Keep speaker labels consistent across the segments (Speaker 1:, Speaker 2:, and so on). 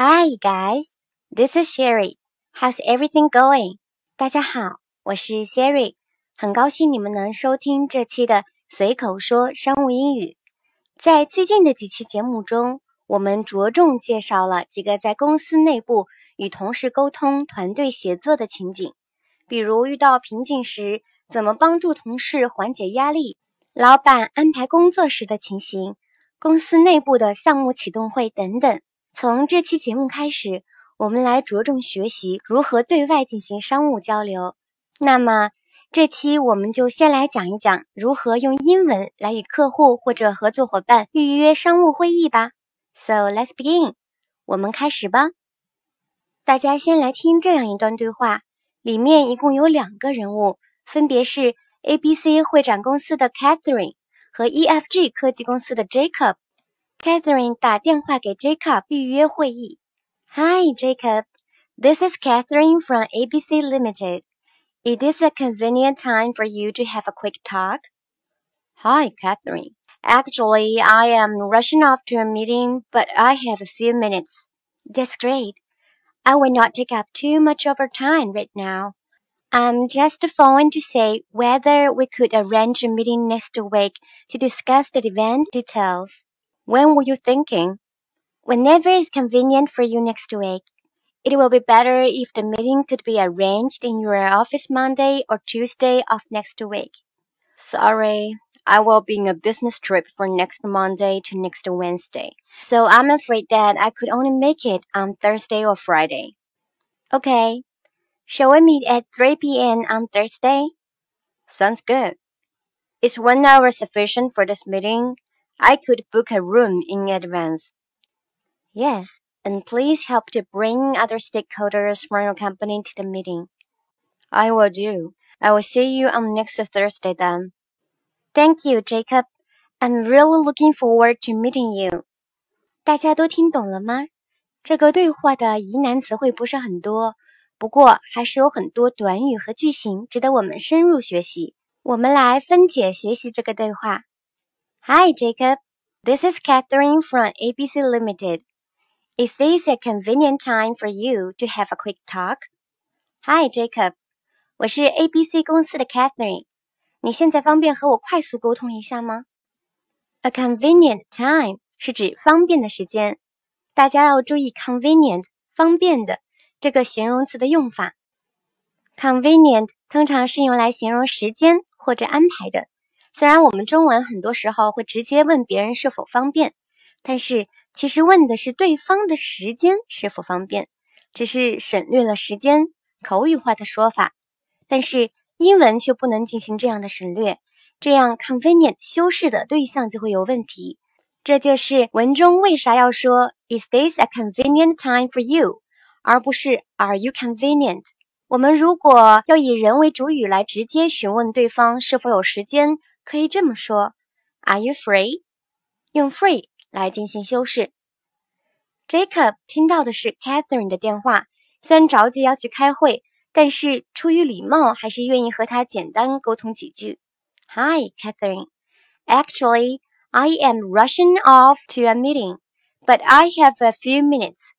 Speaker 1: Hi guys, this is Sherry. How's everything going? 大家好，我是 Sherry，很高兴你们能收听这期的随口说商务英语。在最近的几期节目中，我们着重介绍了几个在公司内部与同事沟通、团队协作的情景，比如遇到瓶颈时怎么帮助同事缓解压力，老板安排工作时的情形，公司内部的项目启动会等等。从这期节目开始，我们来着重学习如何对外进行商务交流。那么，这期我们就先来讲一讲如何用英文来与客户或者合作伙伴预约商务会议吧。So let's begin，我们开始吧。大家先来听这样一段对话，里面一共有两个人物，分别是 ABC 会展公司的 Catherine 和 EFG 科技公司的 Jacob。Catherine 打电话给 Jacob 预约会议。Hi, Jacob. This is Catherine from ABC Limited. Is this a convenient time for you to have a quick talk?
Speaker 2: Hi, Catherine.
Speaker 1: Actually, I am rushing off to a meeting, but I have a few minutes. That's great. I will not take up too much of your time right now. I'm just phoning to say whether we could arrange a meeting next week to discuss the event details.
Speaker 2: When were you thinking?
Speaker 1: Whenever is convenient for you next week. It will be better if the meeting could be arranged in your office Monday or Tuesday of next week.
Speaker 2: Sorry, I will be in a business trip from next Monday to next Wednesday.
Speaker 1: So I'm afraid that I could only make it on Thursday or Friday. Okay. Shall we meet at 3 p.m. on Thursday?
Speaker 2: Sounds good. Is one hour sufficient for this meeting? I could book a room in advance.
Speaker 1: Yes, and please help to bring other stakeholders from your company to the meeting.
Speaker 2: I will do. I will see you on next Thursday then.
Speaker 1: Thank you, Jacob. I'm really looking forward to meeting you. 大家都听懂了吗？这个对话的疑难词汇不是很多，不过还是有很多短语和句型值得我们深入学习。我们来分解学习这个对话。 Hi, Jacob. This is Catherine from ABC Limited. Is this a convenient time for you to have a quick talk? Hi, Jacob. 我是 ABC 公司的 Catherine。你现在方便和我快速沟通一下吗？A convenient time 是指方便的时间。大家要注意 convenient 方便的这个形容词的用法。Convenient 通常是用来形容时间或者安排的。 虽然我们中文很多时候会直接问别人是否方便，但是其实问的是对方的时间是否方便，只是省略了时间口语化的说法。但是英文却不能进行这样的省略，这样 convenient 修饰的对象就会有问题。这就是文中为啥要说 Is this a convenient time for you，而不是 Are you convenient？我们如果要以人为主语来直接询问对方是否有时间。可以这么说：Are you free？用 free 来进行修饰。Jacob 听到的是 Catherine 的电话，虽然着急要去开会，但是出于礼貌，还是愿意和她简单沟通几句。Hi, Catherine. Actually, I am rushing off to a meeting, but I have a few minutes.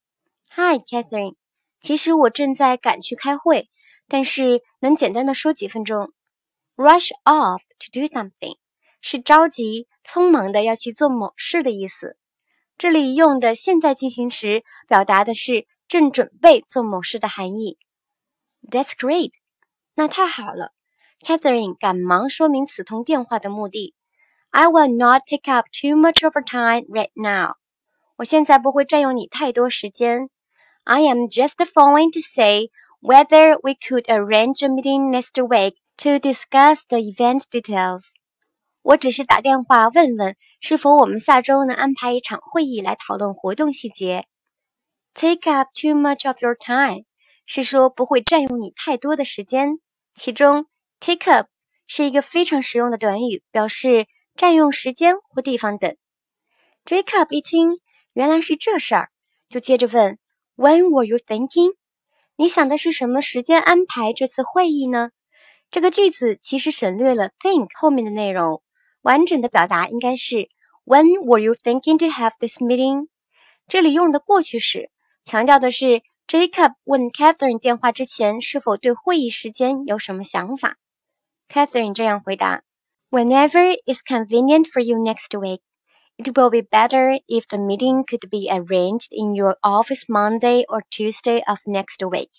Speaker 1: Hi, Catherine. 其实我正在赶去开会，但是能简单的说几分钟。Rush off to do something 是着急、匆忙的要去做某事的意思。这里用的现在进行时，表达的是正准备做某事的含义。That's great，那太好了。Catherine 赶忙说明此通电话的目的。I will not take up too much of your time right now。我现在不会占用你太多时间。I am just phoning to say whether we could arrange a meeting next week To discuss the event details，我只是打电话问问是否我们下周能安排一场会议来讨论活动细节。Take up too much of your time 是说不会占用你太多的时间。其中 take up 是一个非常实用的短语，表示占用时间或地方等。Jacob 一听原来是这事儿，就接着问：When were you thinking？你想的是什么时间安排这次会议呢？这个句子其实省略了 think 后面的内容，完整的表达应该是 When were you thinking to have this meeting？这里用的过去时， 强调的是 Jacob 问 Catherine 电话之前是否对会议时间有什么想法。Catherine 这样回答：“Whenever is convenient for you next week, it will be better if the meeting could be arranged in your office Monday or Tuesday of next week。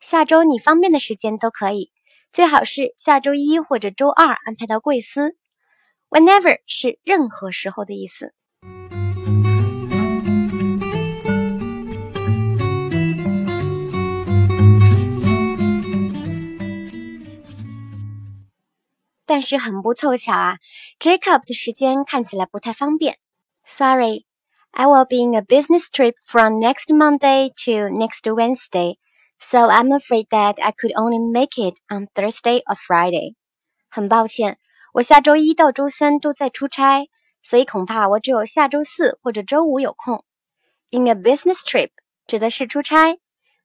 Speaker 1: 下周你方便的时间都可以， 最好是下周一或者周二安排到贵司。Whenever 是任何时候的意思。”但是很不凑巧啊，Jacob 的时间看起来不太方便。Sorry, I will be in a business trip from next Monday to next Wednesday, so I'm afraid that I could only make it on Thursday or Friday. 很抱歉，我下周一到周三都在出差，所以恐怕我只有下周四或者周五有空。In a business trip 指的是出差，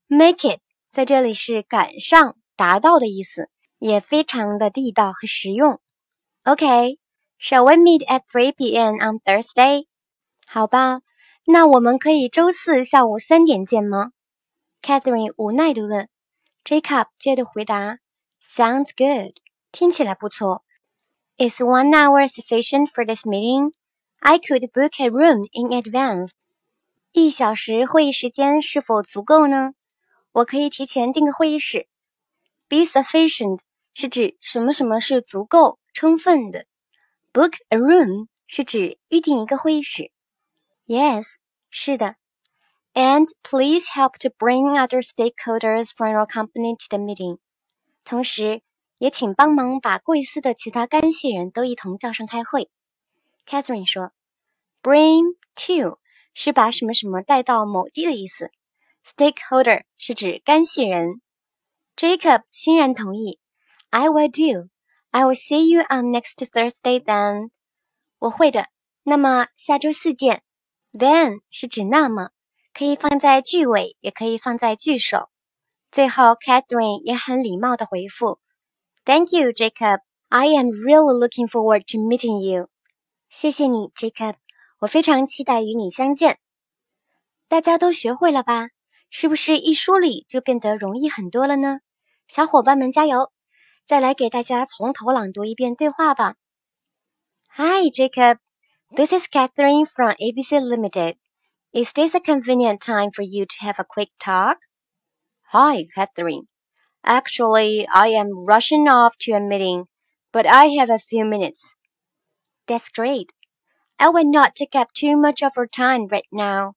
Speaker 1: make it 在这里是赶上、达到的意思。也非常的地道和实用。OK，shall we meet at three p.m. on Thursday？好吧，那我们可以周四下午三点见吗 ？Catherine 无奈地问。Jacob 接着回答：“Sounds good，听起来不错。Is one hour sufficient for this meeting? I could book a room in advance。一小时会议时间是否足够呢？我可以提前订个会议室。Be sufficient。是指什么什么是足够充分的。Book a room 是指预订一个会议室。Yes，是的。And please help to bring other stakeholders from your company to the meeting。同时，也请帮忙把贵司的其他干系人都一同叫上开会。Catherine 说，Bring to 是把什么什么带到某地的意思。Stakeholder 是指干系人。Jacob 欣然同意。I will do. I will see you on next Thursday then. 我会的。那么下周四见。Then 是指那么， 可以放在句尾，也可以放在句首。最后，Catherine 也很礼貌的回复：“Thank you, Jacob. I am really looking forward to meeting you.” 谢谢你，Jacob。我非常期待与你相见。大家都学会了吧？是不是一梳理就变得容易很多了呢？小伙伴们加油！再来给大家从头朗读一遍对话吧。Hi, Jacob. This is Catherine from ABC Limited. Is this a convenient time for you to have a quick talk?
Speaker 2: Hi, Catherine. Actually, I am rushing off to a meeting, but I have a few minutes.
Speaker 1: That's great. I will not take up too much of your time right now.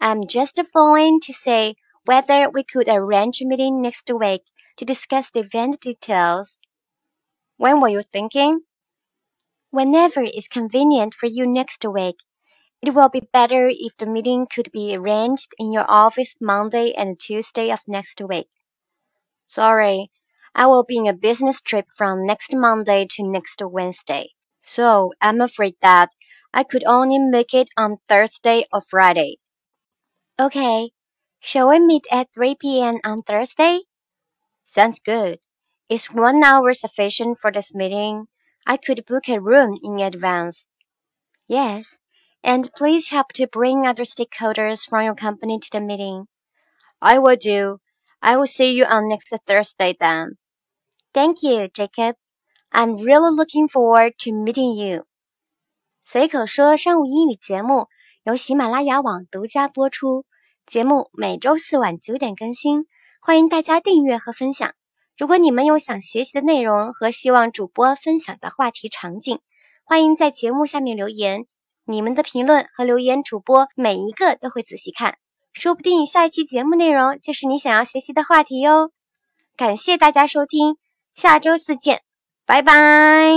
Speaker 1: I'm just phoning to say whether we could arrange a meeting next week to discuss the event details.
Speaker 2: When were you thinking?
Speaker 1: Whenever is convenient for you next week. It will be better if the meeting could be arranged in your office Monday and Tuesday of next week.
Speaker 2: Sorry, I will be in a business trip from next Monday to next Wednesday, so I'm afraid that I could only make it on Thursday or Friday.
Speaker 1: Okay, shall we meet at 3 p.m. on Thursday?
Speaker 2: Sounds good. Is one hour sufficient for this meeting? I could book a room in advance.
Speaker 1: Yes, and please help to bring other stakeholders from your company to the meeting.
Speaker 2: I will do. I will see you on next Thursday then.
Speaker 1: Thank you, Jacob. I'm really looking forward to meeting you. 随口说商务英语节目由喜马拉雅网独家播出，节目每周四晚九点更新。欢迎大家订阅和分享。如果你们有想学习的内容和希望主播分享的话题场景，欢迎在节目下面留言。 你们的评论和留言，主播每一个都会仔细看，说不定下一期节目内容就是你想要学习的话题哟。感谢大家收听，下周四见，拜拜。